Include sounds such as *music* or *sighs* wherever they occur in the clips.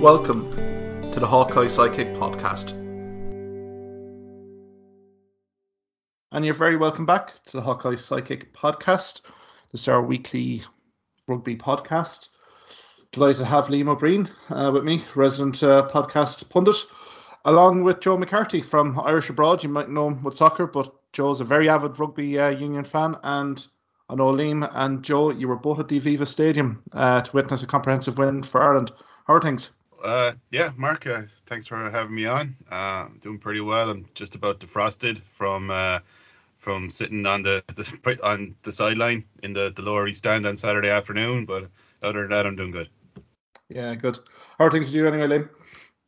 Welcome to the Hawkeye Sidekick podcast. And you're very welcome back to the Hawkeye Sidekick podcast. This is our weekly rugby podcast. Delighted to have Liam O'Briain uh, with me, resident uh, podcast pundit, along with Joe McCarthy from Irish Abroad. You might know him with soccer, but Joe's a very avid rugby uh, union fan. And I know Liam and Joe, you were both at the Aviva Stadium uh, to witness a comprehensive win for Ireland. How are things? Uh, yeah, Mark, uh, thanks for having me on. Uh, doing pretty well. I'm just about defrosted from uh, from sitting on the, the on the sideline in the, the lower east stand on Saturday afternoon, but other than that, I'm doing good. Yeah, good. How are things with you anyway, Liam?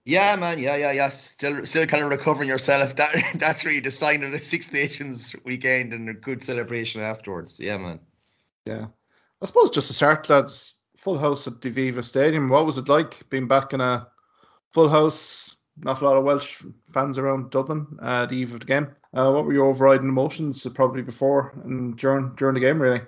Yeah, man. Yeah, yeah, yeah. Still, still kind of recovering yourself. *laughs* That that's really the sign of the Six Nations weekend and a good celebration afterwards. Yeah, man. Yeah, I suppose just to start, lads full house at the Aviva Stadium. What was it like being back in a full house? Not a lot of Welsh fans around Dublin uh, the eve of the game. Uh, what were your overriding emotions probably before and during during the game, really?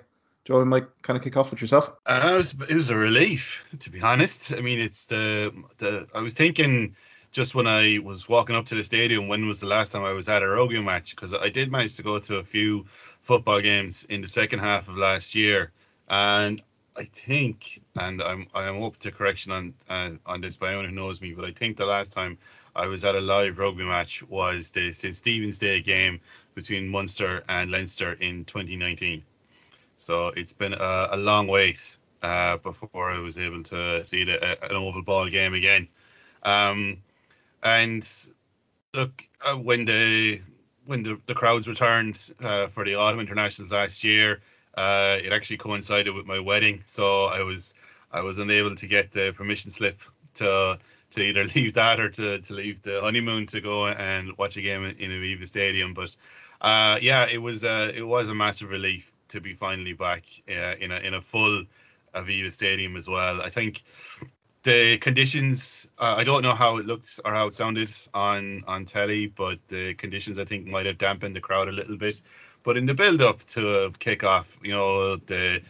Joe, you might kind of kick off with yourself. Uh, it, was, it was a relief, to be honest. I mean, it's the the I was thinking just when I was walking up to the stadium, when was the last time I was at a rugby match? Because I did manage to go to a few football games in the second half of last year, and I think, and I'm I'm open to correction on uh, on this by anyone who knows me, but I think the last time I was at a live rugby match was the St Stephen's Day game between Munster and Leinster in 2019. So it's been a, a long wait uh, before I was able to see the, uh, an oval ball game again. Um, and look, uh, when the when the, the crowds returned uh, for the autumn internationals last year, uh, it actually coincided with my wedding, so I was I was unable to get the permission slip to to either *laughs* leave that or to, to leave the honeymoon to go and watch a game in Aviva Stadium. But uh, yeah, it was uh, it was a massive relief to be finally back uh, in a in a full Aviva Stadium as well. I think the conditions uh, I don't know how it looked or how it sounded on on telly, but the conditions I think might have dampened the crowd a little bit. But in the build up to kickoff, you know, the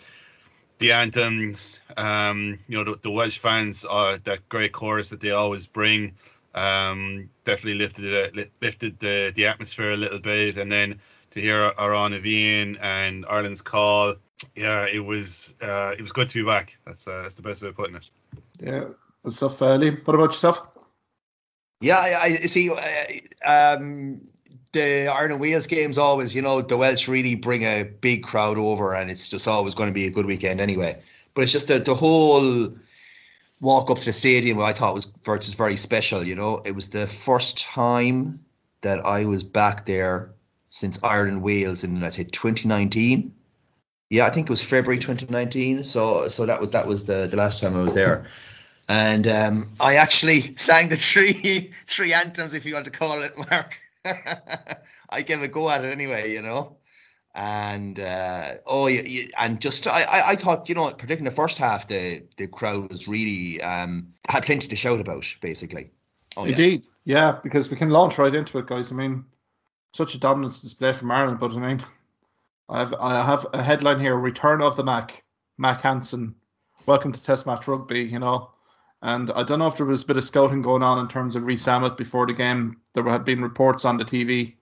the anthems, um, you know, the, the Welsh fans, are that great chorus that they always bring, um, definitely lifted it, lifted the, the atmosphere a little bit. And then to hear Amhrán na bhFiann and Ireland's call, yeah, it was uh, it was good to be back. That's uh, that's the best way of putting it. Yeah, good stuff, uh, Liam. What about yourself? Yeah, I, I see. Uh, um, the Ireland Wales games always, you know, the Welsh really bring a big crowd over, and it's just always going to be a good weekend anyway. But it's just that the whole walk up to the stadium, I thought was versus very special. You know, it was the first time that I was back there since Ireland Wales in I say 2019. Yeah, I think it was February 2019. So so that was that was the the last time I was there. And um, I actually *laughs* sang the three three anthems, if you want to call it, Mark. *laughs* I give a go at it anyway, you know. And uh, oh, yeah, yeah, and just I, I, thought you know, particularly the first half, the the crowd was really um had plenty to shout about, basically. Oh, Indeed, yeah. yeah, because we can launch right into it, guys. I mean, such a dominance display from Ireland, but I mean, I have I have a headline here: Return of the Mac, Mack Hansen. Welcome to Test match rugby. You know, and I don't know if there was a bit of scouting going on in terms of Rees-Zammit before the game. There had been reports on the TV,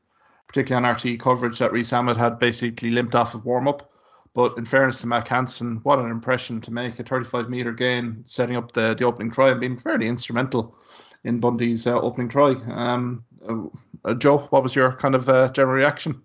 particularly on RT coverage, that Rees-Zammit had basically limped off of warm up. But in fairness to Mack Hansen, what an impression to make a 35 metre gain, setting up the, the opening try and being fairly instrumental in Bundee's uh, opening try. Um, uh, Joe, what was your kind of uh, general reaction?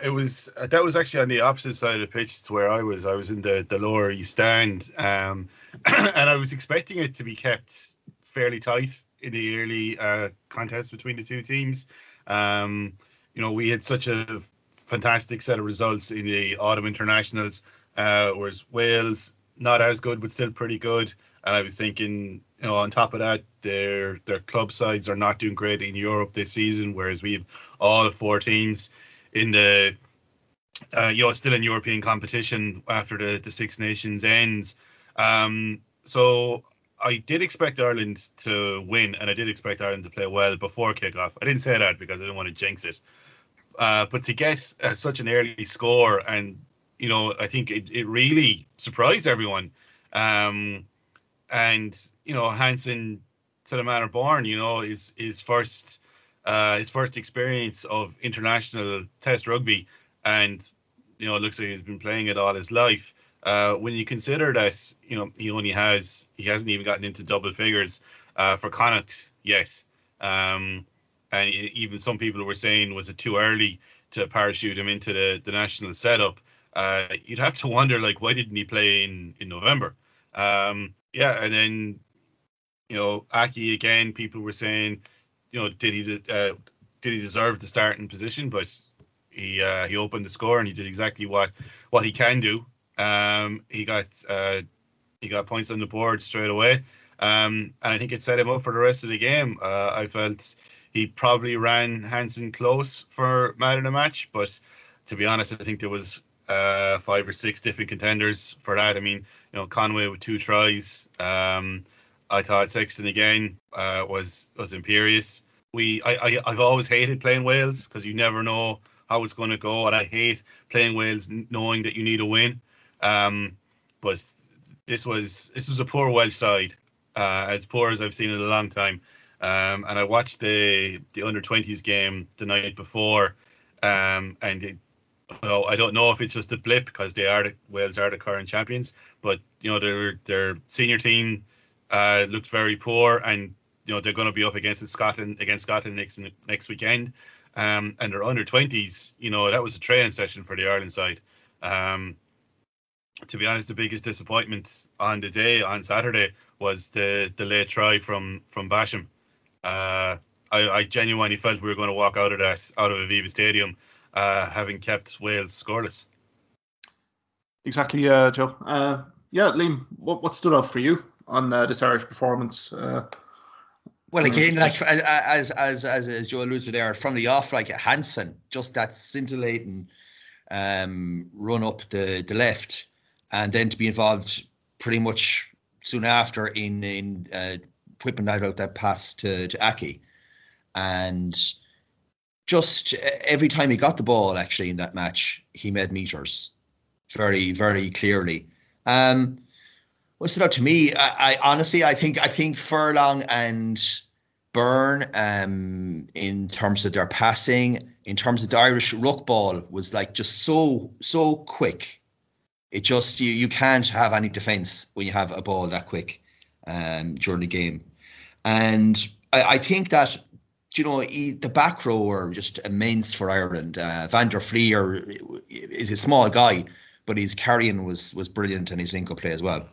It was that was actually on the opposite side of the pitch to where I was. I was in the the lower east stand, um, *clears throat* and I was expecting it to be kept fairly tight in the early uh, contest between the two teams. Um, you know, we had such a fantastic set of results in the autumn internationals, uh, whereas Wales not as good but still pretty good. And I was thinking, you know, on top of that, their their club sides are not doing great in Europe this season, whereas we have all four teams in the uh, you're still in European competition after the the Six Nations ends. Um, so I did expect Ireland to win, and I did expect Ireland to play well before kickoff. I didn't say that because I didn't want to jinx it. Uh, but to get uh, such an early score, and you know, I think it, it really surprised everyone. Um, and you know, Hansen to the manner born. You know, is his first uh, his first experience of international Test rugby, and you know, it looks like he's been playing it all his life. Uh, when you consider that, you know, he only has he hasn't even gotten into double figures uh, for Connacht yet, um, and even some people were saying was it too early to parachute him into the the national setup. Uh, you'd have to *laughs* wonder like why didn't he play in in November? Um, yeah, and then you know Aki again. People were saying, you know, did he uh, did he deserve the starting position? But he uh, he opened the score and he did exactly what what he can do. Um, he got uh, he got points on the board straight away, um, and I think it set him up for the rest of the game. Uh, I felt he probably ran Hansen close for man of the match, but to be honest, I think there was uh, five or six different contenders for that. I mean, you know, Conway with two tries. Um, I thought Sexton again uh, was was imperious. We I, I I've always hated playing Wales because you never know how it's going to go, and I hate playing Wales knowing that you need a win. Um, but this was this was a poor Welsh side, uh, as poor as I've seen in a long time. Um, and I watched the the under 20s game the night before, um, and it, well, I don't know if it's just a blip because they are the, Wales are the current champions, but you know their their senior team uh, looked very poor, and you know they're going to be up against Scotland against Scotland next next weekend, um, and their under 20s, you know that was a training session for the Ireland side. Um, to be honest, the biggest disappointment on the day on Saturday was the the late try from from Basham. Uh, I, I, genuinely felt we were going to walk out of that out of Aviva Stadium, uh, having kept Wales scoreless. Exactly, uh, Joe. Uh, yeah, Liam, what what stood out for you on uh, this Irish performance? Uh, well, again, like as as as as Joe alluded to there, from the off, like Hansen, just that scintillating um, run up the the left and then to be involved pretty much soon after in in uh, whipping out that pass to to Aki, and just every time he got the ball, actually in that match, he made meters, very very clearly. Um, what stood out to me, I, I honestly, I think I think Furlong and Beirne, um, in terms of their passing, in terms of the Irish ruck ball, was like just so so quick it just you you can't have any defense when you have a ball that quick um, during the game, and I, I think that you know he, the back row are just immense for Ireland. Uh, Van der Flier is a small guy, but his carrying was was brilliant and his link up play as well.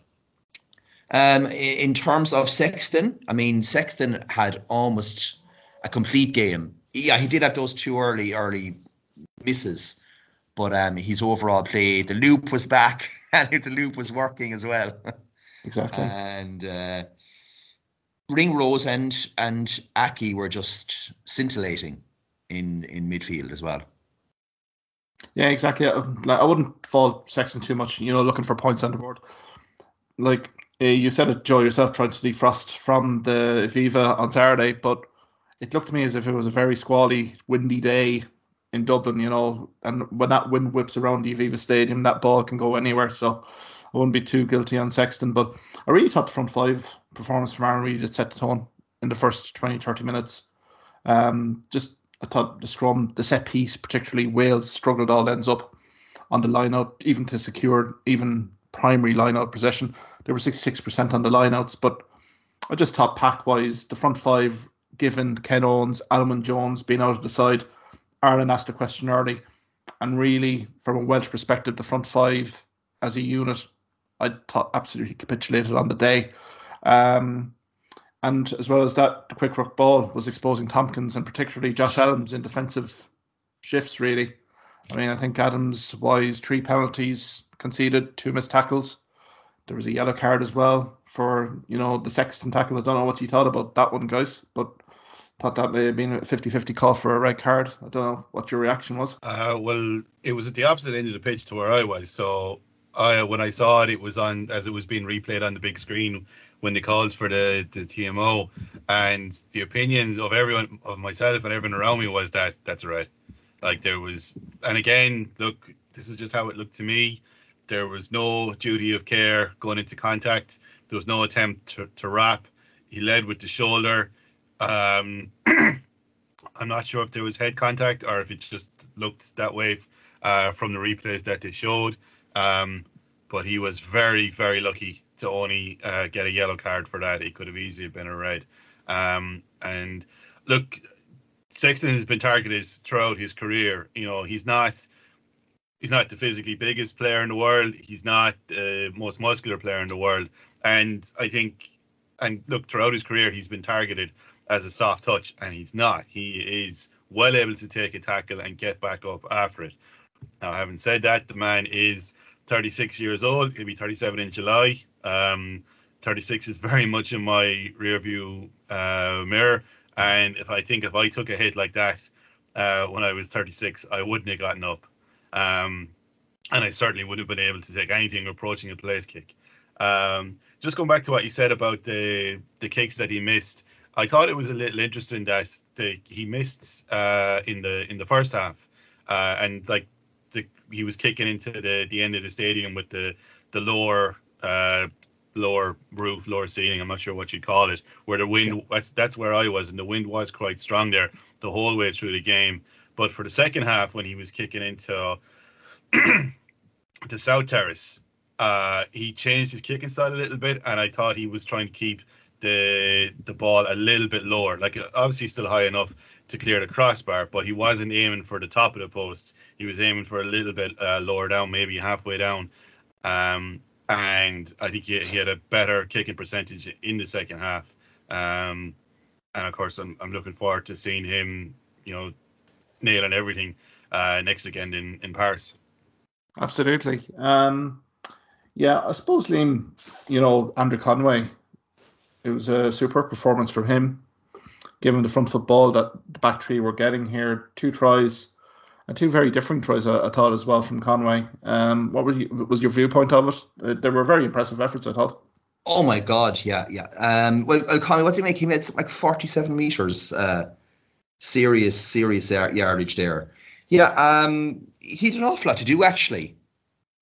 Um, in terms of Sexton, I mean Sexton had almost a complete game. Yeah, he did have those two early early misses, but um, his overall play, the loop was back, *laughs* and the loop was working as well. Exactly. and uh, Ringrose and and Aki were just scintillating in in midfield as well. Yeah, exactly. I wouldn't fault Sexton too much. You know, looking for points on the board. Like eh, you said it, Joe yourself, trying to defrost from the Viva on Saturday, but it looked to me as if it was a very squally, windy day in Dublin, you know, and when that wind whips around the Aviva Stadium, that ball can go anywhere. So I wouldn't be too guilty on Sexton, but I really thought the front five performance from Aaron Reid had set the tone in the first 20, 30 minutes. Um, just I thought the scrum, the set piece, particularly Wales struggled all ends up on the line even to secure even primary line out possession. There were 66% on the line outs, but I just thought pack wise, the front five, given Ken Owens, Alun Jones being out of the side, Ireland asked a question early, and really, from a Welsh perspective, the front five as a unit, I thought absolutely capitulated on the day. Um, and as well as that, the quick ruck ball was exposing Tompkins and particularly Josh Adams in defensive shifts, really. I mean, I think Adams wise three penalties conceded, two missed tackles. There was a yellow card as well for, you know, the Sexton tackle. I don't know what you thought about that one, guys, but thought that may have been a 50-50 call for a red card. I don't know what your reaction was. Uh, well, it was at the opposite end of the pitch to where I was. So I, when I saw it, it was on as it was being replayed on the big screen when they called for the, the TMO, and the opinion of everyone, of myself and everyone around me was that that's a red. Like there was, and again, look, this is just how it looked to me. There was no duty of care going into contact. There was no attempt to, to wrap He led with the shoulder. Um, *clears throat* I'm not sure if there was head contact or if it just looked that way uh, from the replays that they showed. Um, but he was very, very lucky to only uh, get a yellow card for that. It could have easily been a red. Um, and look, Sexton has been targeted throughout his career. You know, he's not he's not the physically biggest player in the world. He's not the most muscular player in the world. And I think, and look, throughout his career, he's been targeted as a soft touch, and he's not. He is well able to take a tackle and get back up after it. Now, having said that, the man is 36 years old. He'll be 37 in July. Um, 36 is very much in my rearview uh, mirror. And if I think if I took a hit like that uh, when I was 36, I wouldn't have gotten up. Um, and I certainly wouldn't have been able to take anything approaching a place kick. Um, just going back to what you said about the the kicks that he missed, I thought it was a little interesting that the, he missed uh, in the in the first half, uh, and like the, he was kicking into the the end of the stadium with the the lower uh, lower roof, lower ceiling. I'm not sure what you'd call it, where the wind. Yeah. That's where I was, and the wind was quite strong there the whole way through the game. But for the second half, when he was kicking into *clears throat* the South Terrace, uh, he changed his kicking style a little bit, and I thought he was trying to keep the the ball a little bit lower. Like obviously still high enough to clear the crossbar, but he wasn't aiming for the top of the post. He was aiming for a little bit uh, lower down, maybe halfway down. Um, and I think he, he, had a better kicking percentage in the second half. Um, and of course, I'm, I'm looking forward to seeing him, you know, nailing everything uh, next weekend in, in Paris. Absolutely. Um, yeah, I suppose, Liam, you know, Andrew Conway, it was a superb performance from him, given the front football that the back three were getting here. Two tries, two very different tries, I, I thought, as well from Conway. Um, what was, you, was your viewpoint of it? Uh, were very impressive efforts, I thought. Oh my God, yeah, yeah. Um, well, Conway, what did he make? He made like 47 meters. Uh, serious, serious yardage there. Yeah, um, he had an awful lot to do actually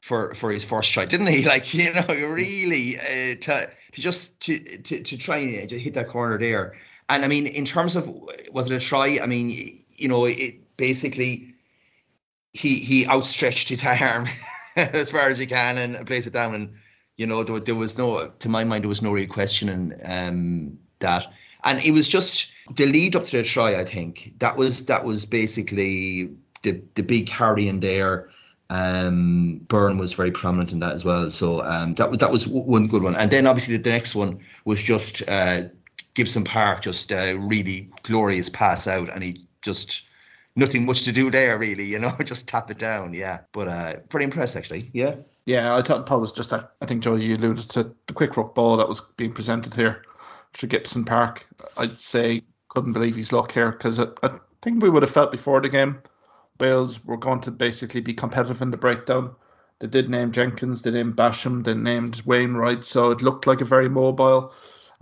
for for his first try, didn't he? *laughs* Like you know, really uh, to to just to, to to try and hit that corner there. And I mean, in terms of was it a try? I mean, you know, it basically he he outstretched his *laughs* arm as far as he can and placed it down, and you know, there, there was no, to my mind, there was no real questioning um, that. And it was just the lead up to the try. I think that was that was basically the the big carrying there. Um, was very prominent in that as well. So um, that was that was one good one. And then obviously the, the next one was just uh, Gibson Park, just a really glorious pass out, and he just nothing much to do there really, you know, *laughs* just tap it down. Yeah, but uh, pretty impressed actually. Yeah. Yeah, I thought, it was just that. I think Joe, you alluded to the quick ruck ball that was being presented here to Gibson Park. I'd say couldn't believe his luck here because I, I think we would have felt before the game Wales were going to basically be competitive in the breakdown. They did name Jenkins, they named Basham, they named Wainwright, so it looked like a very mobile,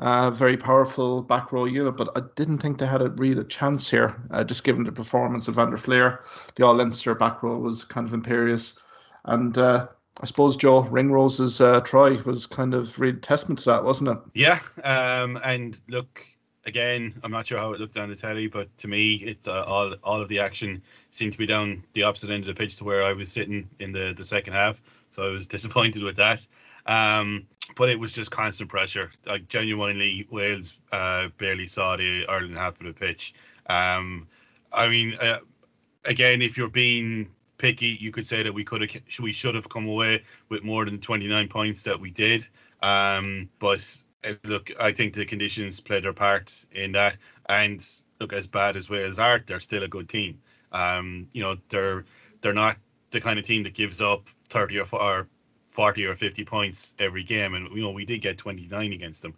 uh, very powerful back row unit. But I didn't think they had a real chance here, uh, just given the performance of Van der Flier. The All Leinster back row was kind of imperious, and uh, I suppose Joe Ringrose's uh, try was kind of real testament to that, wasn't it? Yeah, um, and look, again, I'm not sure how it looked on the telly, but to me, it's uh, all all of the action seemed to be down the opposite end of the pitch to where I was sitting in the the second half. So I was *laughs* disappointed with that. Um, but it was just constant pressure. Like genuinely, Wales uh, barely saw the Ireland half of the pitch. Um, I mean, uh, again, if you're being picky, you could say that we could have, we should have come away with more than 29 points that we did. Um, but uh, look, I think the conditions played their part in that. And look, as bad as Wales are, they're still a good team. Um, you know, they're they're not the kind of team that gives up 30 or, or 40 or 50 points every game, and you know we did get 29 against them.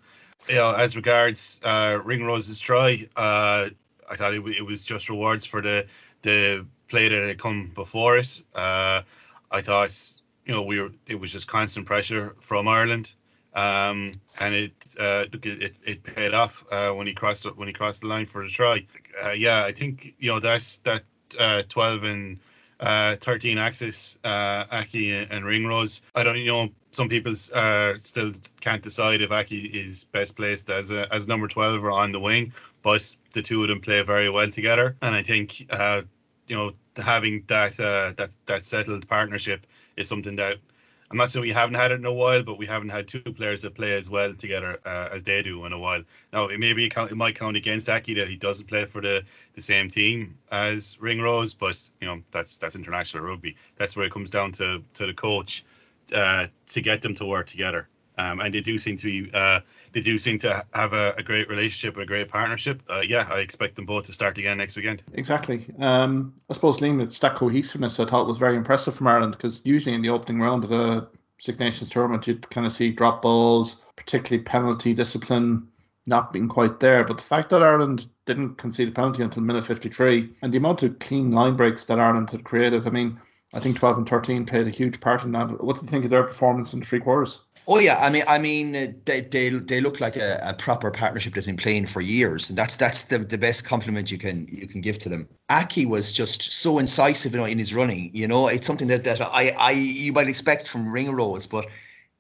You know, as regards uh, Ringrose's try, uh, I thought it, it, was just rewards for the the play that had come before it. Uh, I thought you know we were it was just constant pressure from Ireland um, and it, uh, it it paid off uh, when he crossed when he crossed the line for the try. Uh, yeah, I think you know that's that uh, 12 and uh, 13 axis uh, Aki and, and Ringrose. I don't you know some people uh, still can't decide if Aki is best placed as a as number 12 or on the wing, but the two of them play very well together, and I think uh, you know having that uh, that that settled partnership is something that I'm not saying we haven't had it in a while, but we haven't had two players that play as well together uh, as they do in a while. Now it maybe it might count against Aki that he doesn't play for the, the same team as Ringrose, but you know that's that's international rugby. That's where it comes down to to the coach uh, to get them to work together. Um, and they do seem to be uh, they do seem to have a, a, great relationship a great partnership. Uh, yeah, I expect them both to start again next weekend. Exactly. Um, I suppose Liam, it's that cohesiveness I thought was very impressive from Ireland because usually in the opening round of a Six Nations tournament you'd kind of see drop balls, particularly penalty discipline not being quite there. But the fact that Ireland didn't concede a penalty until minute 53 and the amount of clean line breaks that Ireland had created, I mean I think 12 and 13 played a huge part in that. What do you think of their performance in the three quarters? Oh yeah, I mean, I mean, uh, they they, they look like a, a proper partnership that's been playing for years, and that's that's the, the best compliment you can you can give to them. Aki was just so incisive, you know, in his running. You know, it's something that, that I I you might expect from Ringrose, but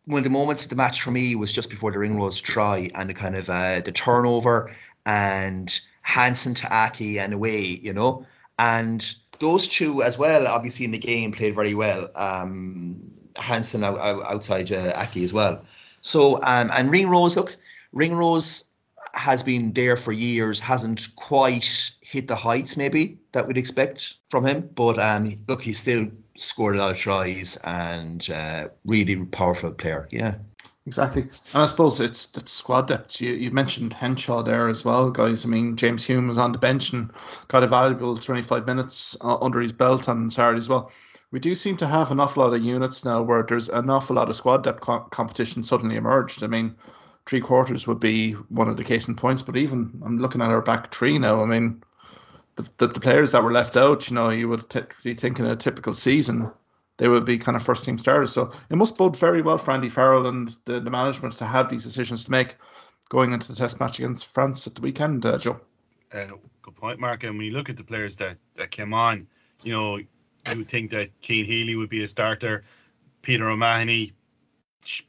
one of the moments of the match for me was just before the Ringrose try and the kind of uh, the turnover and Hansen to Aki and away, you know, and those two as well, obviously in the game played very well. Um, Hansen out, out, outside uh, Aki as well. So um, and Ringrose, look, Ringrose has been there for years, hasn't quite hit the heights maybe that we'd expect from him. But um, look, he's still scored a lot of tries and uh, really powerful player. Yeah. Exactly, and I suppose it's it's squad depth. You you mentioned Henshaw there as well, guys. I mean, James Hume was on the bench and got a valuable 25 minutes uh, under his belt on Saturday as well. We do seem to have an awful lot of units now where there's an awful lot of squad depth co- competition suddenly emerged. I mean, three quarters would be one of the case in points, but even I'm looking at our back three now. I mean, the, the, the players that were left out, you know, you would t- be thinking a typical season they would be kind of first team starters. So it must bode very well for Andy Farrell and the, the management to have these decisions to make going into the test match against France at the weekend, uh, Joe. Uh, good point, Mark. And when you look at the players that, that came on, you know, you would think that Cian Healy would be a starter. Peter O'Mahony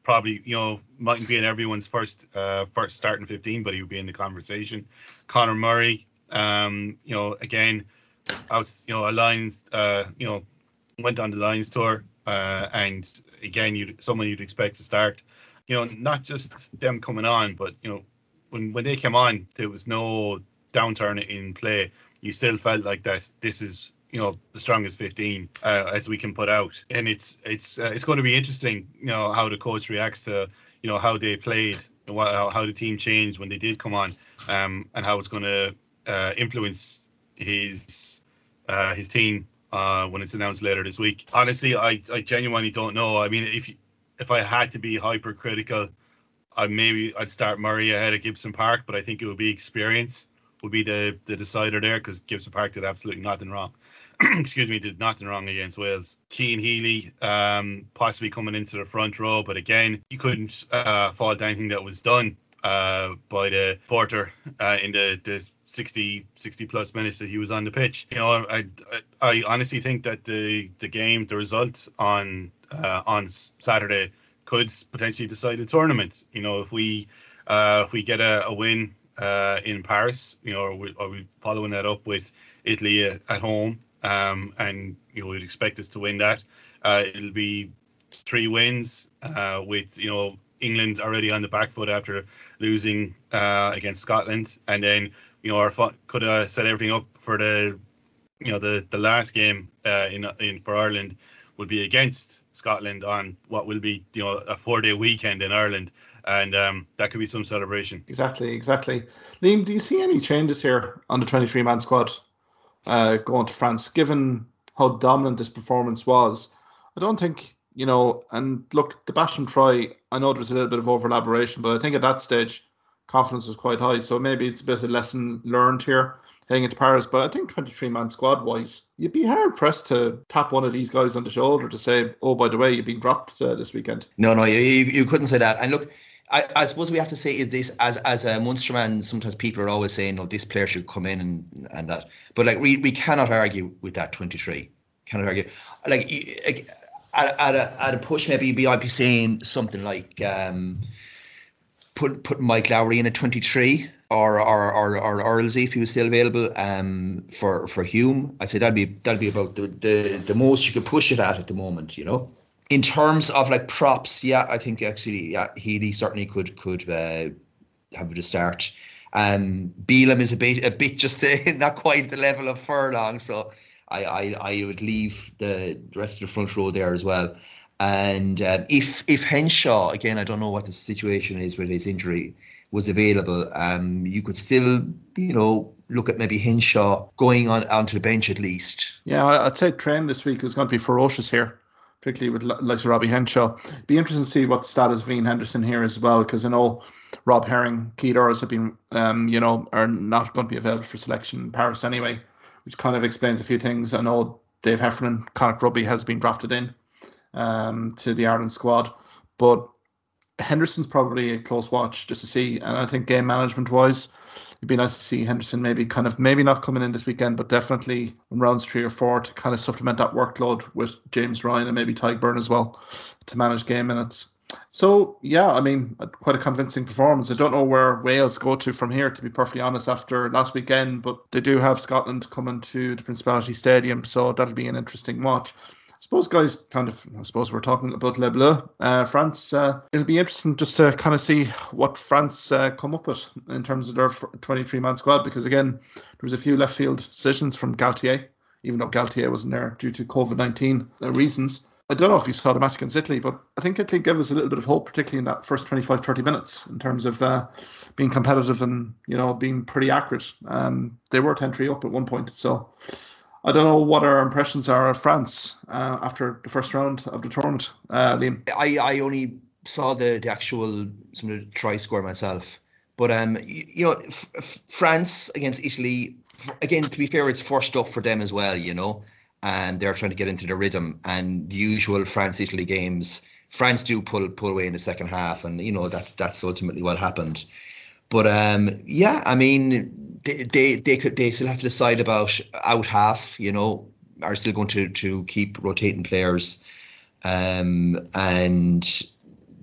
probably, you know, mightn't be in everyone's first uh, first starting 15, but he would be in the conversation. Conor Murray, um, you know, again, out, you know, a Lions, uh, you know, went on the Lions tour, uh, and again, you someone you'd expect to start. You know, not just them coming on, but you know, when when they came on, there was no downturn in play. You still felt like that. This is you know the strongest 15 uh, as we can put out, and it's it's uh, it's going to be interesting. You know how the coach reacts to you know how they played, how, how the team changed when they did come on, um, and how it's going to uh, influence his uh, his team uh, when it's announced later this week. Honestly, I, I genuinely don't know. I mean, if if I had to be hypercritical, I maybe I'd start Murray ahead of Gibson Park, but I think it would be experience would be the the decider there because Gibson Park did absolutely nothing wrong. *clears throat* Excuse me, did nothing wrong against Wales. Cian Healy um, possibly coming into the front row, but again, you couldn't uh, fault anything that was done uh, by the porter uh, in the, the 60 60 plus minutes that he was on the pitch. You know, I, I, I honestly think that the the game, the result on uh, on Saturday could potentially decide the tournament. You know, if we uh, if we get a, a win uh, in Paris, you know, are we, are we following that up with Italy at home? Um, and you we'd expect us to win that. Uh, it'll be three wins uh, with you know England already on the back foot after losing uh, against Scotland, and then you know our could set everything up for the you know the the last game uh, in in for Ireland will be against Scotland on what will be you know a four day weekend in Ireland, and um, that could be some celebration. Exactly, exactly. Liam, do you see any changes here on the 23 man squad uh, going to France, given how dominant this performance was? I don't think you know, and look, the and try, I know there's a little bit of over elaboration, but I think at that stage, confidence was quite high. So maybe it's a bit of a lesson learned here heading into Paris. But I think 23 man squad wise, you'd be hard pressed to tap one of these guys on the shoulder to say, oh, by the way, you've been dropped uh, this weekend. No, no, you, you couldn't say that. And look, I, I, suppose we have to say this as as a Munster man. Sometimes people are always saying, "No, this player should come in and and that." But like we we cannot argue with that. Twenty three cannot argue. Like, like at, at, a, at a push, maybe you'd be, I'd be saying something like um, put putting Mike Lowry in at 23 or or or, or Earlsey if he was still available um, for for Hume. I'd say that'd be that'd be about the, the the most you could push it at at the moment, you know. In terms of like props, yeah, I think actually, yeah, Healy certainly could could uh, have a start. Um, Bealham is a bit a bit just the, *laughs* not quite the level of Furlong, so I, I I would leave the rest of the front row there as well. And um, if if Henshaw again, I don't know what the situation is with his injury was available, um, you could still you know look at maybe Henshaw going on onto the bench at least. Yeah, I'd say trend this week is going to be ferocious here, particularly with like Robbie Henshaw. Be interesting to see what status of Henderson here as well, because I know Rob Herring, Keith Earls have been, um, you know, are not going to be available for selection in Paris anyway, which kind of explains a few things. I know Dave Heffernan, Connacht Rugby has been drafted in um, to the Ireland squad, but Henderson's probably a close watch just to see. And I think game management wise, it'd be nice to see Henderson maybe kind of maybe not coming in this weekend, but definitely in rounds three or four to kind of supplement that workload with James Ryan and maybe Tadhg Beirne as well to manage game minutes. So yeah, I mean, quite a convincing performance. I don't know where Wales go to from here, to be perfectly honest, after last weekend, but they do have Scotland coming to the Principality Stadium, so that'll be an interesting watch. I suppose, guys, kind of, I suppose we're talking about Le Bleu, uh, France. Uh, it'll be interesting just to kind of see what France uh, come up with in terms of their 23 man squad, because again, there was a few left field decisions from Galthié, even though Galthié wasn't there due to COVID 19 reasons. I don't know if you saw the match against Italy, but I think Italy gave us a little bit of hope, particularly in that first 25, 30 minutes, in terms of uh, being competitive and you know being pretty accurate. Um, they were 10-3 up at one point, so I don't know what our impressions are of France uh, after the first round of the tournament. Uh, Liam, I, I only saw the, the actual some of the try score myself, but um, you, you know, f- f- France against Italy. Again, to be fair, it's first up for them as well. You know and they're trying to get into the rhythm. And the usual France Italy games, France do pull pull away in the second half, and you know that's that's ultimately what happened. But um, yeah, I mean, they, they they could they still have to decide about out half. You know, are still going to to keep rotating players, um, and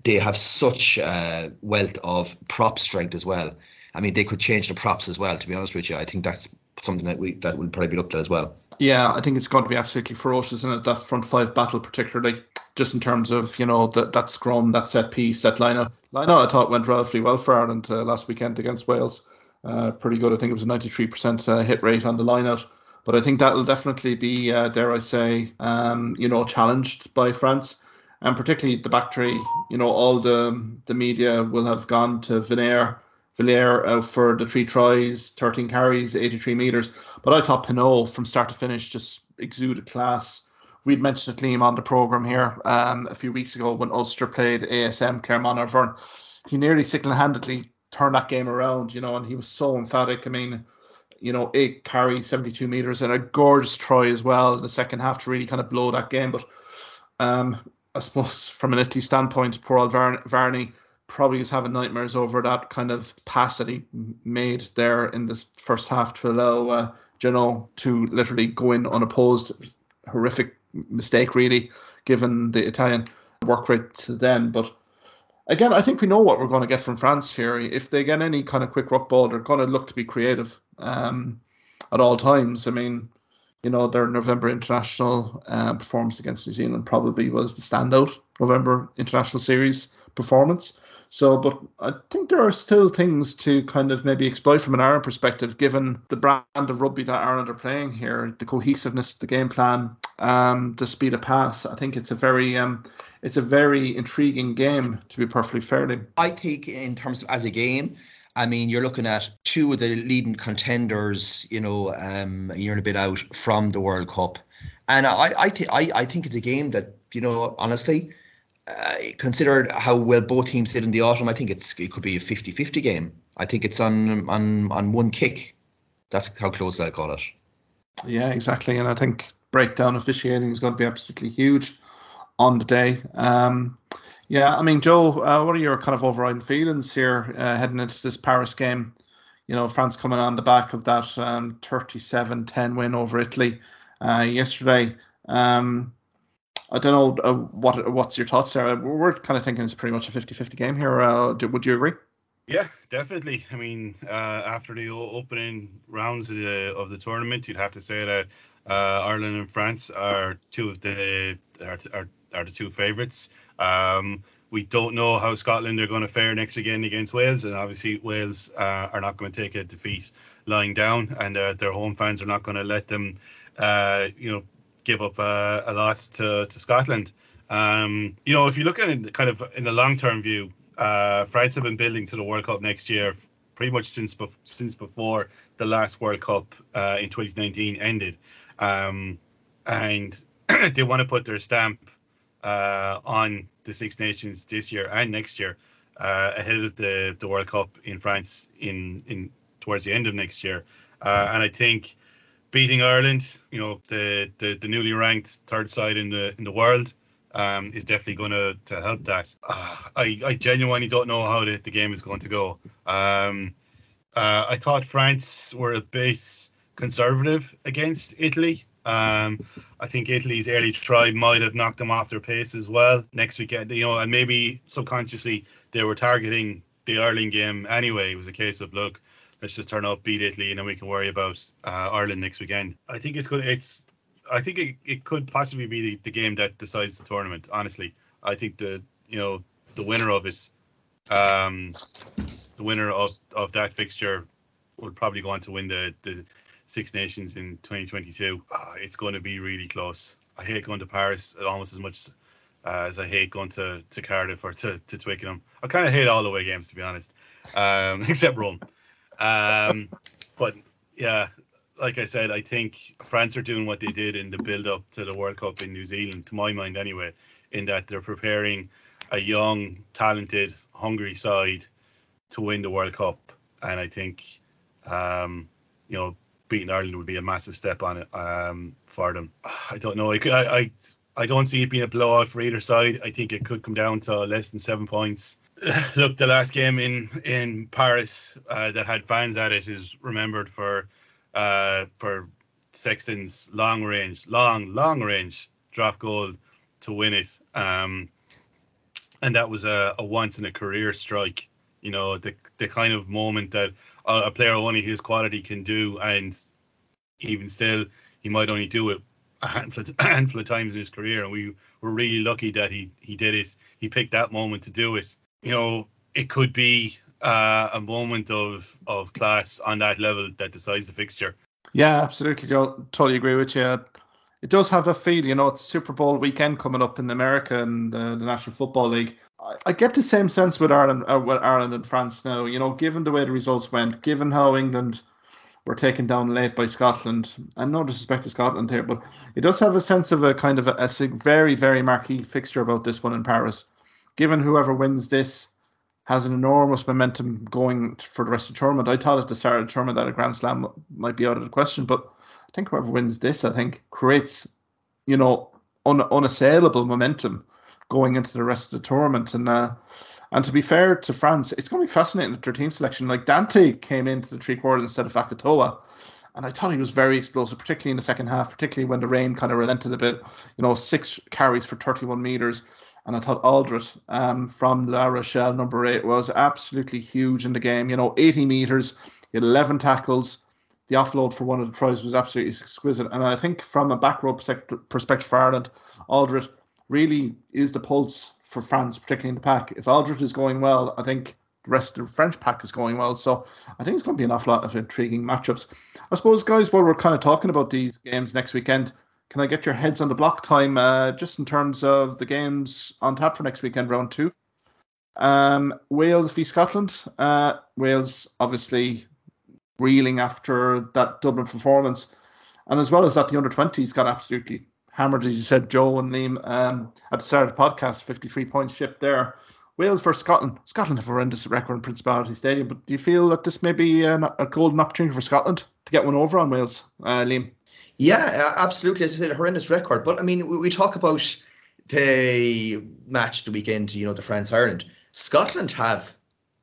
they have such a wealth of prop strength as well. I mean, they could change the props as well. To be honest with you, I think that's something that we that will probably be looked at as well. Yeah, I think it's going to be absolutely ferocious in that front five battle, particularly just in terms of you know that that scrum, that set piece, that lineup. Lineup I thought went relatively well for Ireland uh, last weekend against Wales. Uh, pretty good. I think it was a 93% uh, hit rate on the lineout. But I think that will definitely be, uh, dare I say, um, you know, challenged by France, and particularly the back three. You know, all the the media will have gone to Vinair Villiers for the three tries, 13 carries, 83 metres. But I thought Penaud from start to finish just exuded class. We'd mentioned it, Liam, on the programme here um, a few weeks ago when Ulster played ASM Clermont Auvergne. He nearly single handedly turned that game around, you know, and he was so emphatic. I mean, you know, eight carries, 72 metres, and a gorgeous try as well in the second half to really kind of blow that game. But um, I suppose from an Italy standpoint, poor old Varney probably is having nightmares over that kind of pass that he made there in the first half to allow uh, Janot to literally go in unopposed. Horrific mistake, really, given the Italian work rate to then. But again, I think we know what we're going to get from France here. If they get any kind of quick ruck ball, they're going to look to be creative um, at all times. I mean, you know, their November international uh, performance against New Zealand probably was the standout November international series performance. So, but I think there are still things to kind of maybe exploit from an Ireland perspective, given the brand of rugby that Ireland are playing here, the cohesiveness, the game plan, um, the speed of pass. I think it's a very, um, it's a very intriguing game to be perfectly fair. I think in terms of as a game, I mean, you're looking at two of the leading contenders, you know, um, a year and a bit out from the World Cup, and I, I think I, I think it's a game that, you know, honestly uh, considered how well both teams did in the autumn, I think it's it could be a 50-50 game. I think it's on on on one kick. That's how close I'll call it. Yeah, exactly. And I think breakdown officiating is going to be absolutely huge on the day. Um, yeah, I mean, Joe, uh, what are your kind of overriding feelings here uh, heading into this Paris game? You know, France coming on the back of that um, 37-10 win over Italy uh, yesterday. Um, I don't know uh, what what's your thoughts there. We're kind of thinking it's pretty much a 50-50 game here. Uh, do, would you agree? Yeah, definitely. I mean, uh, after the opening rounds of the of the tournament, you'd have to say that uh, Ireland and France are two of the are, are, are the two favourites. Um, we don't know how Scotland are going to fare next weekend against Wales, and obviously Wales uh, are not going to take a defeat lying down, and uh, their home fans are not going to let them, uh, you know, give up a, a loss to, to Scotland. Um, you know, if you look at it kind of in the long term view, uh, France have been building to the World Cup next year pretty much since bef- since before the last World Cup uh, in 2019 ended, um, and *clears throat* they want to put their stamp uh, on the Six Nations this year and next year, uh, ahead of the, the World Cup in France in in towards the end of next year. Uh, and I think beating Ireland, you know, the, the, the newly ranked third side in the in the world, um, is definitely going to to help that. Uh, I I genuinely don't know how the, the game is going to go. Um, uh, I thought France were a bit conservative against Italy. Um, I think Italy's early try might have knocked them off their pace as well next weekend. You know, and maybe subconsciously they were targeting the Ireland game anyway. It was a case of look, let's just turn up, beat Italy, and then we can worry about uh, Ireland next weekend. I think it's good. It's I think it, it could possibly be the, the game that decides the tournament. Honestly, I think the you know the winner of it, um, the winner of, of that fixture would probably go on to win the the Six Nations in 2022. Uh, it's going to be really close. I hate going to Paris almost as much uh, as I hate going to, to Cardiff or to, to Twickenham. I kind of hate all the away games to be honest, um, *laughs* except Rome. Um, but yeah, like I said, I think France are doing what they did in the build up to the World Cup in New Zealand, to my mind anyway, in that they're preparing a young, talented, hungry side to win the World Cup. And I think, um, you know, beating Ireland would be a massive step on it um, for them. I don't know. I, I I don't see it being a blowout for either side. I think it could come down to less than seven points. *sighs* Look, the last game in in Paris uh, that had fans at it is remembered for uh, for Sexton's long range, long long range drop goal to win it. Um, and that was a, a once in a career strike you know the the kind of moment that a, a player only his quality can do, and even still he might only do it a handful of, *laughs* a handful of times in his career, and we were really lucky that he he did it. He picked that moment to do it. You know, it could be uh, a moment of of class on that level that decides the fixture. Yeah, absolutely. Joe, totally agree with you. It does have a feel, you know, it's Super Bowl weekend coming up in America and the, the National Football League. I get the same sense with Ireland, uh, with Ireland and France now. You know, given the way the results went, given how England were taken down late by Scotland, and no disrespect to Scotland here, but it does have a sense of a kind of a, a very, very marquee fixture about this one in Paris. Given whoever wins this has an enormous momentum going for the rest of the tournament. I thought at the start of the tournament that a Grand Slam might be out of the question, but I think whoever wins this, I think, creates, you know, un- unassailable momentum going into the rest of the tournament. And uh, and to be fair to France, it's going to be fascinating their team selection. Like Danty came into the three quarters instead of Fekitoa. And I thought he was very explosive, particularly in the second half, particularly when the rain kind of relented a bit. You know, six carries for 31 meters. And I thought Alldritt um, from La Rochelle, number eight, was absolutely huge in the game. You know, 80 meters, he had 11 tackles. The offload for one of the tries was absolutely exquisite. And I think from a back row perspective for Ireland, Alldritt really is the pulse for France, particularly in the pack. If Alldritt is going well, I think the rest of the French pack is going well. So I think it's going to be an awful lot of intriguing matchups. I suppose, guys, while we're kind of talking about these games next weekend, can I get your heads on the block time uh, just in terms of the games on tap for next weekend, round two? Um, Wales v Scotland. Uh, Wales obviously reeling after that Dublin performance. And as well as that, the under 20s got absolutely hammered, as you said, Joe and Liam, um, at the start of the podcast, 53 points shipped there. Wales versus Scotland. Scotland have a horrendous record in Principality Stadium, but do you feel that this may be a, a golden opportunity for Scotland to get one over on Wales, uh, Liam? Yeah, absolutely. As I said, a horrendous record. But I mean, we, we talk about the match the weekend, you know, the France Ireland. Scotland have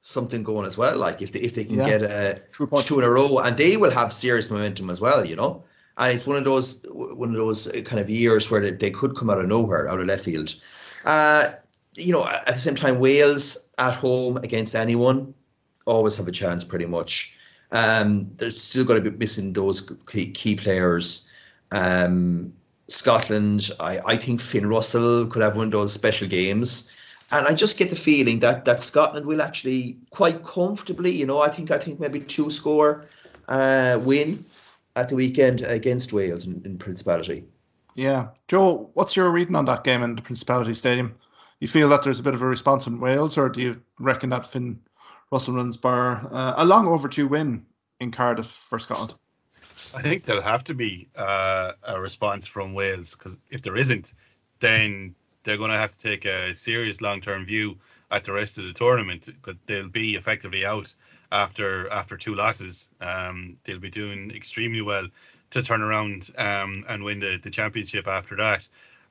something going as well. Like if they if they can yeah. get a two in a row, and they will have serious momentum as well, you know. and it's one of those one of those kind of years where they, they could come out of nowhere, out of left field. Uh, you know, at the same time, Wales at home against anyone always have a chance, pretty much. Um, they're still going to be missing those key, key players. Um, Scotland, I, I think Finn Russell could have one of those special games. And I just get the feeling that, that Scotland will actually quite comfortably, you know, I think I think maybe two score uh, win at the weekend against Wales in, in Principality. Yeah, Joe, what's your reading on that game in the Principality Stadium? You feel that there's a bit of a response in Wales, or do you reckon that Finn Russell runs bar uh, a long overdue win in Cardiff for Scotland? I think there'll have to be uh, a response from Wales because if there isn't, then they're going to have to take a serious long-term view at the rest of the tournament because they'll be effectively out after after two losses. Um, they'll be doing extremely well to turn around um, and win the, the championship after that.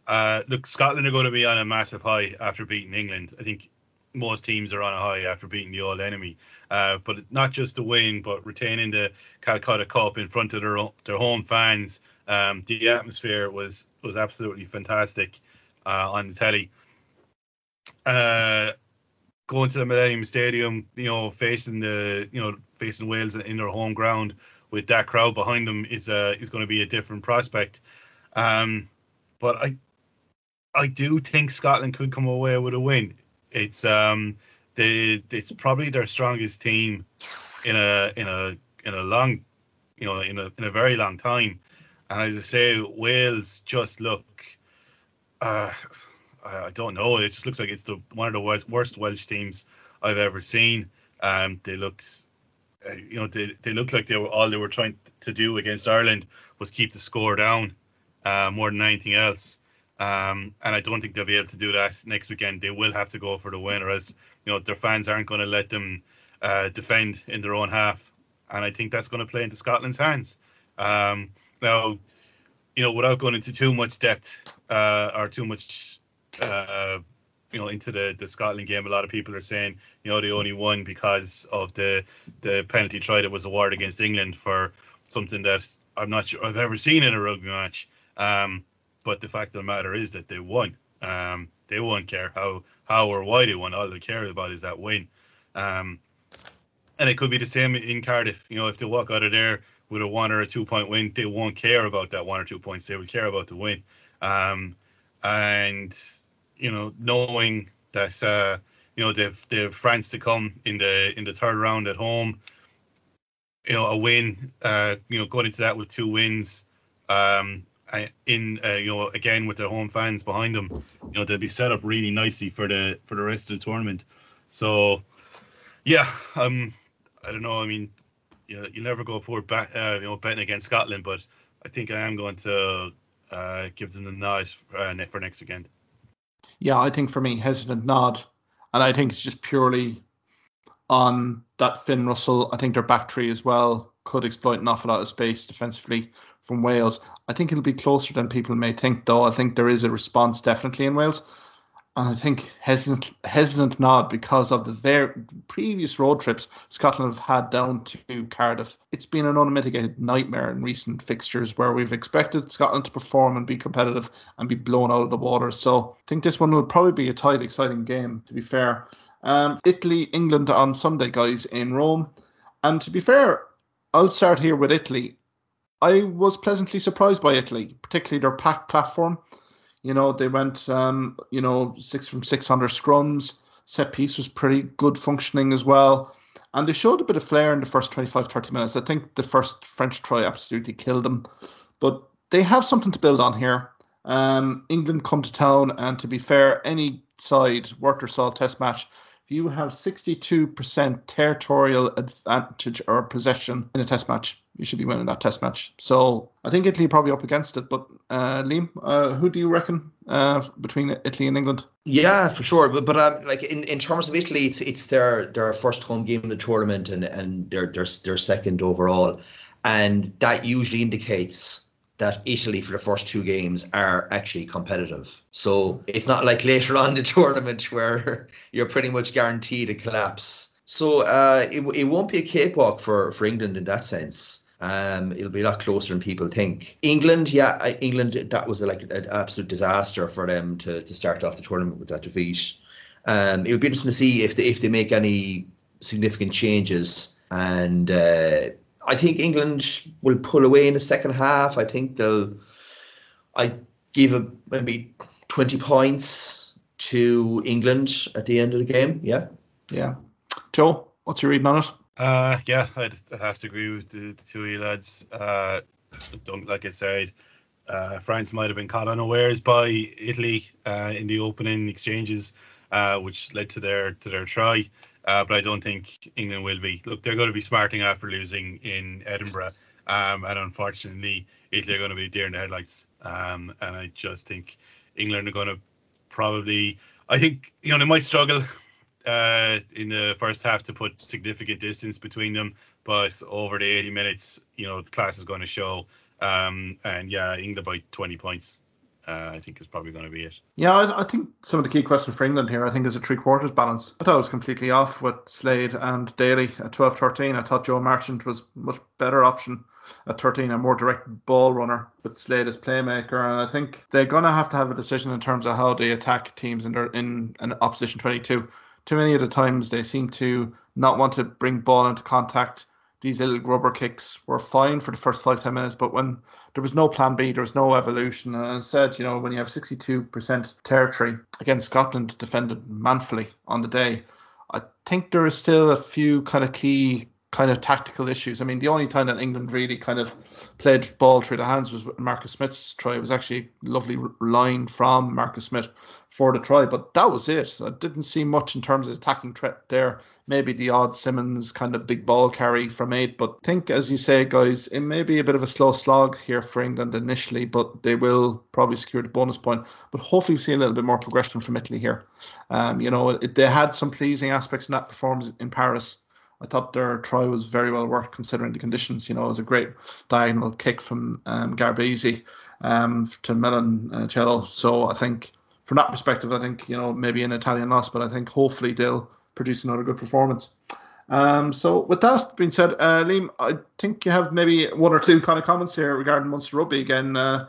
Uh, look, Scotland are going to be on a massive high after beating England. I think most teams are on a high after beating the old enemy. Uh, but not just the win, but retaining the Calcutta Cup in front of their their home fans. Um, the atmosphere was was absolutely fantastic uh, on the telly. Uh, going to the Millennium Stadium, you know, facing the you know facing Wales in their home ground with that crowd behind them is uh, is going to be a different prospect. Um, but I I do think Scotland could come away with a win. It's um they it's probably their strongest team in a in a in a long you know in a in a very long time. And as I say, Wales just look uh I don't know. It just looks like it's the one of the worst Welsh teams I've ever seen. Um, they looked, uh, you know, they, they looked like they were all they were trying to do against Ireland was keep the score down uh, more than anything else. Um, and I don't think they'll be able to do that next weekend. They will have to go for the win, or else you know their fans aren't going to let them uh, defend in their own half. And I think that's going to play into Scotland's hands. Um, now, you know, without going into too much depth uh, or too much, uh, you know, into the, the Scotland game, a lot of people are saying, you know, they only won because of the the penalty try that was awarded against England for something that I'm not sure I've ever seen in a rugby match. Um, but the fact of the matter is that they won. Um, they won't care how how or why they won. All they care about is that win. Um, and it could be the same in Cardiff. You know, if they walk out of there with a one or a two point win, they won't care about that one or two points. They will care about the win. Um, and you know, knowing that uh, you know they've they've France to come in the in the third round at home. You know, a win. Uh, you know, going into that with two wins. Um, in uh, you know again with their home fans behind them, you know they'll be set up really nicely for the for the rest of the tournament. So yeah, um, I don't know. I mean, you know, you never go poor bet, uh, you know betting against Scotland, but I think I am going to uh, give them the nod uh, for next weekend. Yeah, I think for me hesitant nod, and I think it's just purely on that Finn Russell. I think their back three as well could exploit an awful lot of space defensively from Wales. I think it'll be closer than people may think, though. I think there is a response definitely in Wales. And I think hesitant, hesitant nod because of the very previous road trips Scotland have had down to Cardiff. It's been an unmitigated nightmare in recent fixtures where we've expected Scotland to perform and be competitive and be blown out of the water. So I think this one will probably be a tight, exciting game, to be fair. Um, Italy, England on Sunday, guys, in Rome. And to be fair, I'll start here with Italy. I was pleasantly surprised by Italy, particularly their pack platform. You know, they went, um, you know, six from 600 scrums. Set piece was pretty good functioning as well. And they showed a bit of flair in the first 25, 30 minutes. I think the first French try absolutely killed them. But they have something to build on here. Um, England come to town, and to be fair, any side, worth their salt test match, if you have 62% territorial advantage or possession in a test match, you should be winning that test match. So I think Italy probably up against it. But uh, Liam, uh, who do you reckon uh, between Italy and England? Yeah, for sure. But but um, like in, in terms of Italy, it's it's their their first home game in the tournament and and they're they're, they're second overall, and that usually indicates that Italy for the first two games are actually competitive. So it's not like later on the *laughs* tournament where you're pretty much guaranteed a collapse. So uh, it, it won't be a cakewalk for, for England in that sense. Um, it'll be a lot closer than people think. England, yeah, England, that was like an absolute disaster for them to, to start off the tournament with that defeat. Um, it'll be interesting to see if they, if they make any significant changes. And uh, I think England will pull away in the second half. I think they'll. I give a, maybe 20 points to England at the end of the game. Yeah. Yeah. Joe, what's your read on it? Uh, yeah, I'd, I'd have to agree with the, the two of you lads. Uh, don't, like I said, uh, France might have been caught unawares by Italy uh, in the opening exchanges, uh, which led to their to their try. Uh, but I don't think England will be. Look, they're going to be smarting after losing in Edinburgh, um, and unfortunately, Italy are going to be deer in the headlights. Um, and I just think England are going to probably. I think you know they might struggle uh, in the first half to put significant distance between them, but over the 80 minutes, you know, the class is going to show. Um, and yeah, England by 20 points. Uh, I think is probably going to be it. Yeah, I, I, think some of the key questions for England here, I think, is a three quarters balance. I thought it was completely off with Slade and Daly at 12 13. I thought Joe Marchant was much better option at 13, a more direct ball runner with Slade as playmaker. And I think they're going to have to have a decision in terms of how they attack teams in, their, in an opposition 22 too many of the times they seem to not want to bring ball into contact. These little grubber kicks were fine for the first five ten minutes, but when there was no plan B, there was no evolution. And I said, you know, when you have 62% territory against Scotland defended manfully on the day, I think there is still a few kind of key kind of tactical issues. I mean, the only time that England really kind of played ball through the hands was Marcus Smith's try. It was actually a lovely line from Marcus Smith for the try, but that was it. I didn't see much in terms of attacking threat there. Maybe the odd Simmons kind of big ball carry from eight, but I think, as you say, guys, it may be a bit of a slow slog here for England initially, but they will probably secure the bonus point. But hopefully, we see a little bit more progression from Italy here. Um, you know, it, they had some pleasing aspects in that performance in Paris I thought their try was very well worked considering the conditions. You know, it was a great diagonal kick from um, Garbisi um, to Milan uh, Cello. So I think from that perspective, I think you know maybe an Italian loss, but I think hopefully they'll produce another good performance. Um, so with that being said, uh, Liam, I think you have maybe one or two kind of comments here regarding Munster Rugby again. Uh,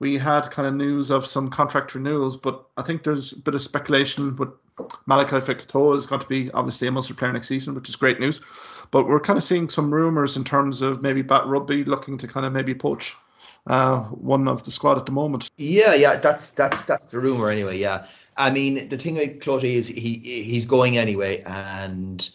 we had kind of news of some contract renewals, but I think there's a bit of speculation with Malachi Fekitoa is going to be obviously a Munster player next season, which is great news. But we're kind of seeing some rumours in terms of maybe Bath Rugby looking to kind of maybe poach uh, one of the squad at the moment. Yeah, yeah, that's that's that's the rumor anyway. Yeah, I mean the thing with Cloughie is he he's going anyway, and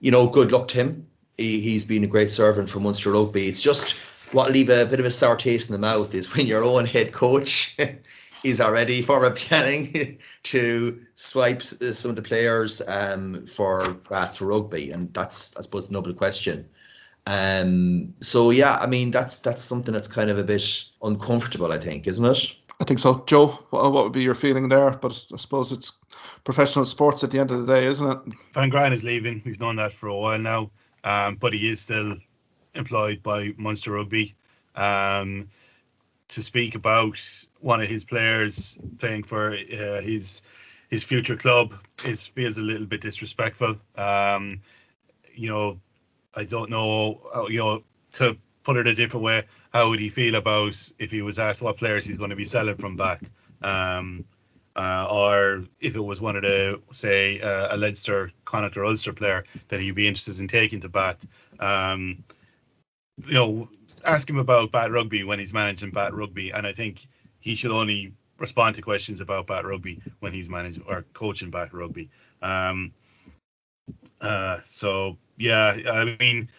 you know, good luck to him. He, he's been a great servant for Munster Rugby. It's just what leave a bit of a sour taste in the mouth is when your own head coach *laughs* is already for planning *laughs* to swipe some of the players um, for Bath rugby, and that's I suppose noble question. Um, so yeah, I mean that's that's something that's kind of a bit uncomfortable, I think, isn't it? I think so, Joe. What, what would be your feeling there? But I suppose it's professional sports at the end of the day, isn't it? Van Graan is leaving. We've known that for a while now, um, but he is still employed by Munster Rugby. Um, to speak about one of his players playing for uh, his his future club is feels a little bit disrespectful. Um, you know, I don't know. You know, to put it a different way, how would he feel about if he was asked what players he's going to be selling from Bath? Um, uh, or if it was one of the, say, uh, a Leinster, Connacht or Ulster player that he'd be interested in taking to Bath. Um, you know, ask him about Bath Rugby when he's managing Bath Rugby, and I think he should only respond to questions about Bath Rugby when he's managing or coaching Bath Rugby. Um, uh, so yeah, I mean,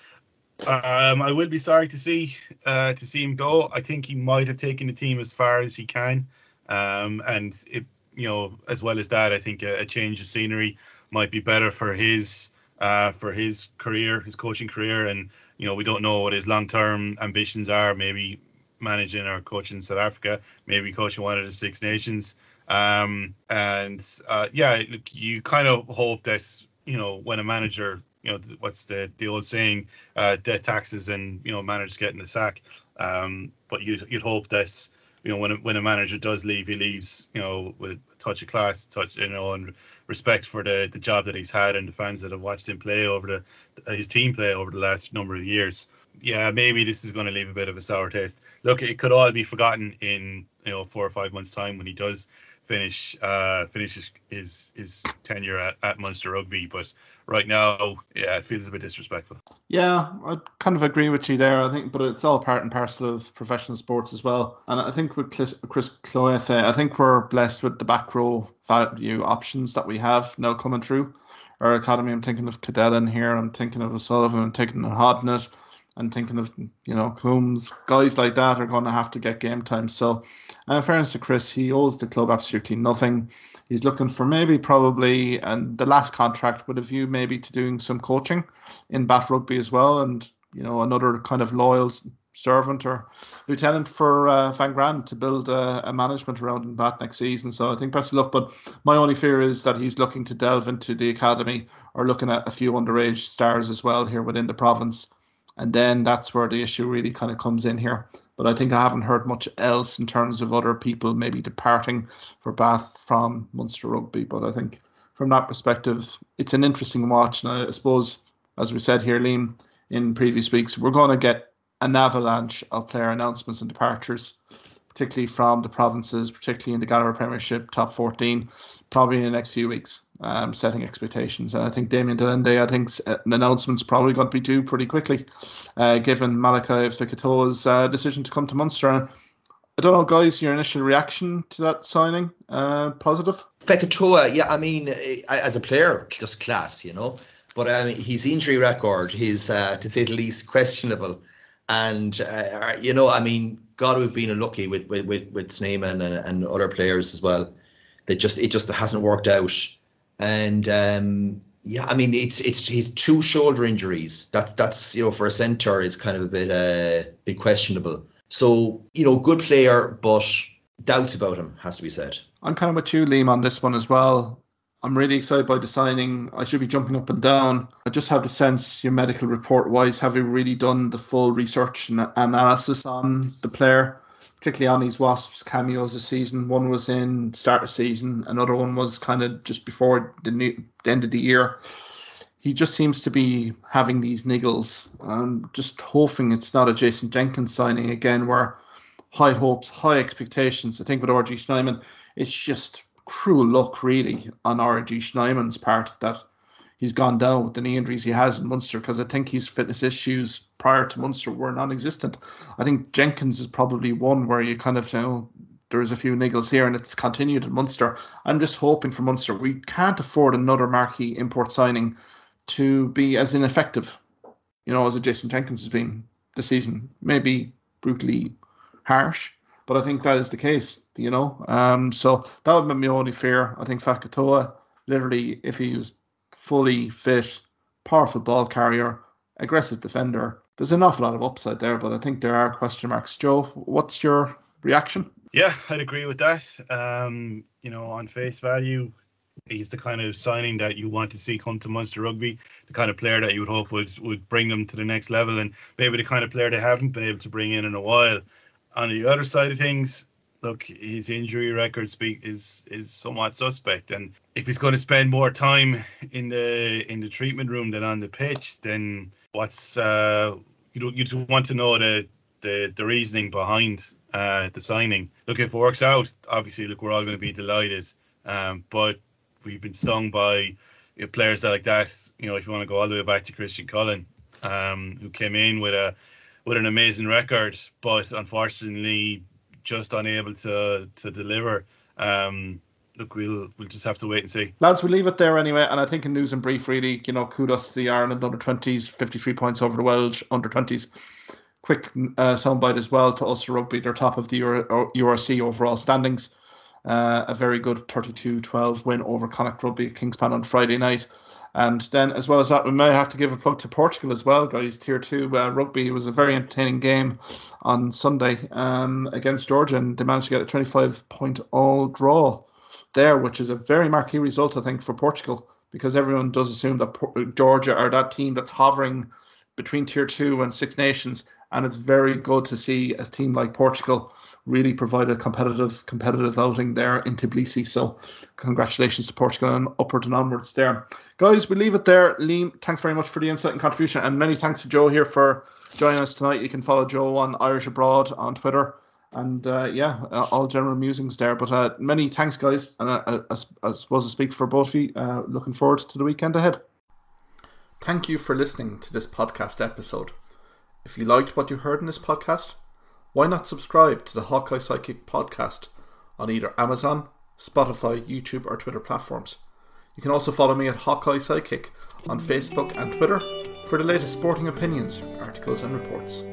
um, I will be sorry to see uh, to see him go. I think he might have taken the team as far as he can, um, and it, you know, as well as that, I think a, a change of scenery might be better for his uh, for his career, his coaching career, and you know we don't know what his long-term ambitions are. Maybe managing or coaching South Africa, maybe coaching one of the Six Nations. Um, and uh, yeah, look, you kind of hope that you know when a manager, you know, what's the the old saying, uh, debt taxes and you know managers getting the sack. Um, but you'd you'd hope that you know, when a, when a manager does leave, he leaves, you know, with a touch of class, touch, you know, and respect for the, the job that he's had and the fans that have watched him play over the his team play over the last number of years. Yeah, maybe this is going to leave a bit of a sour taste. Look, it could all be forgotten in you know four or five months' time when he does finish uh, finish his, his, his tenure at, at Munster Rugby. But right now, yeah, it feels a bit disrespectful. Yeah, I kind of agree with you there. I think, but it's all part and parcel of professional sports as well. And I think with Chris Cloete, I think we're blessed with the back row value options that we have now coming through our academy. I'm thinking of Kendellen here. I'm thinking of O'Sullivan. I'm thinking of Hodnett and thinking of you know Coombes, guys like that are going to have to get game time. So, uh, in fairness to Chris, he owes the club absolutely nothing. He's looking for maybe probably and the last contract with a view maybe to doing some coaching in Bath Rugby as well, and you know another kind of loyal servant or lieutenant for uh, Van Graan to build a, a, management around in Bath next season. So I think best of luck. But my only fear is that he's looking to delve into the academy or looking at a few underage stars as well here within the province and then that's where the issue really kind of comes in here. But I think I haven't heard much else in terms of other people maybe departing for Bath from Munster Rugby. But I think from that perspective, it's an interesting watch. And I suppose, as we said here, Liam, in previous weeks, we're going to get an avalanche of player announcements and departures, particularly from the provinces, particularly in the Gallagher Premiership top 14, probably in the next few weeks um, setting expectations. And I think Damian de Allende, I think an announcement's probably going to be due pretty quickly, uh, given Malachi Fekitoa's uh, decision to come to Munster. I don't know, guys, your initial reaction to that signing, uh, positive? Fekitoa, yeah, I mean, as a player, just class, you know. But mean, his injury record is, uh, to say the least, questionable. And, uh, you know, I mean, God, we've been unlucky with, with, with, with Snyman and, and other players as well. That just it just hasn't worked out and um, yeah, I mean it's it's he's two shoulder injuries. That's that's you know for a centre it's kind of a bit uh bit questionable. So you know good player, but doubts about him has to be said. I'm kind of with you, Liam, on this one as well. I'm really excited by the signing. I should be jumping up and down. I just have the sense, your medical report wise, have you really done the full research and analysis on the player? particularly on these Wasps cameos this season. One was in start of season, another one was kind of just before the, new, the end of the year. He just seems to be having these niggles. I'm just hoping it's not a Jason Jenkins signing again, where high hopes, high expectations. I think with RG Snyman, it's just cruel luck really on RG Snyman's part that he's gone down with the knee injuries he has in Munster because I think his fitness issues prior to Munster were non-existent. I think Jenkins is probably one where you kind of you know there's a few niggles here and it's continued in Munster. I'm just hoping for Munster we can't afford another marquee import signing to be as ineffective, you know, as a Jason Jenkins has been this season. Maybe brutally harsh, but I think that is the case, you know. Um, so that would be my only fear. I think Fekitoa, literally, if he was fully fit, powerful ball carrier, aggressive defender. There's an awful lot of upside there, but I think there are question marks. Joe, what's your reaction? Yeah, I'd agree with that. Um, you know, on face value, he's the kind of signing that you want to see come to Munster Rugby, the kind of player that you would hope would would bring them to the next level, and maybe the kind of player they haven't been able to bring in in a while. On the other side of things, look, his injury record speak is is somewhat suspect, and if he's going to spend more time in the in the treatment room than on the pitch, then what's uh, you don't you want to know the the, the reasoning behind uh, the signing. Look, if it works out, obviously, look, we're all going to be delighted. Um, but we've been stung by you know, players like that. You know, if you want to go all the way back to Christian Cullen, um, who came in with a with an amazing record, but unfortunately just unable to to deliver. Um, look, we'll we'll just have to wait and see. Lads, we'll leave it there anyway. And I think in news and brief, really, you know, kudos to the Ireland under 20s, 53 points over the Welsh under 20s. Quick uh, soundbite as well to Ulster Rugby, they're top of the Euro, URC overall standings. Uh, a very good 32-12 win over Connacht Rugby at Kingspan on Friday night. And then, as well as that, we may have to give a plug to Portugal as well, guys. Tier two uh, rugby was a very entertaining game on Sunday um, against Georgia, and they managed to get a 25 point all draw there, which is a very marquee result, I think, for Portugal, because everyone does assume that Georgia are that team that's hovering between Tier 2 and Six Nations. And it's very good to see a team like Portugal really provide a competitive competitive outing there in Tbilisi. So congratulations to Portugal and upward and onwards there. Guys, we leave it there. Liam, thanks very much for the insight and contribution. And many thanks to Joe here for joining us tonight. You can follow Joe on Irish Abroad on Twitter. And uh, yeah, all general musings there. But uh, many thanks, guys. And uh, I, I, suppose I speak for both of you. Uh, looking forward to the weekend ahead. Thank you for listening to this podcast episode. If you liked what you heard in this podcast, why not subscribe to the Hawkeye Sidekick podcast on either Amazon, Spotify, YouTube, or Twitter platforms? You can also follow me at Hawkeye Sidekick on Facebook and Twitter for the latest sporting opinions, articles, and reports.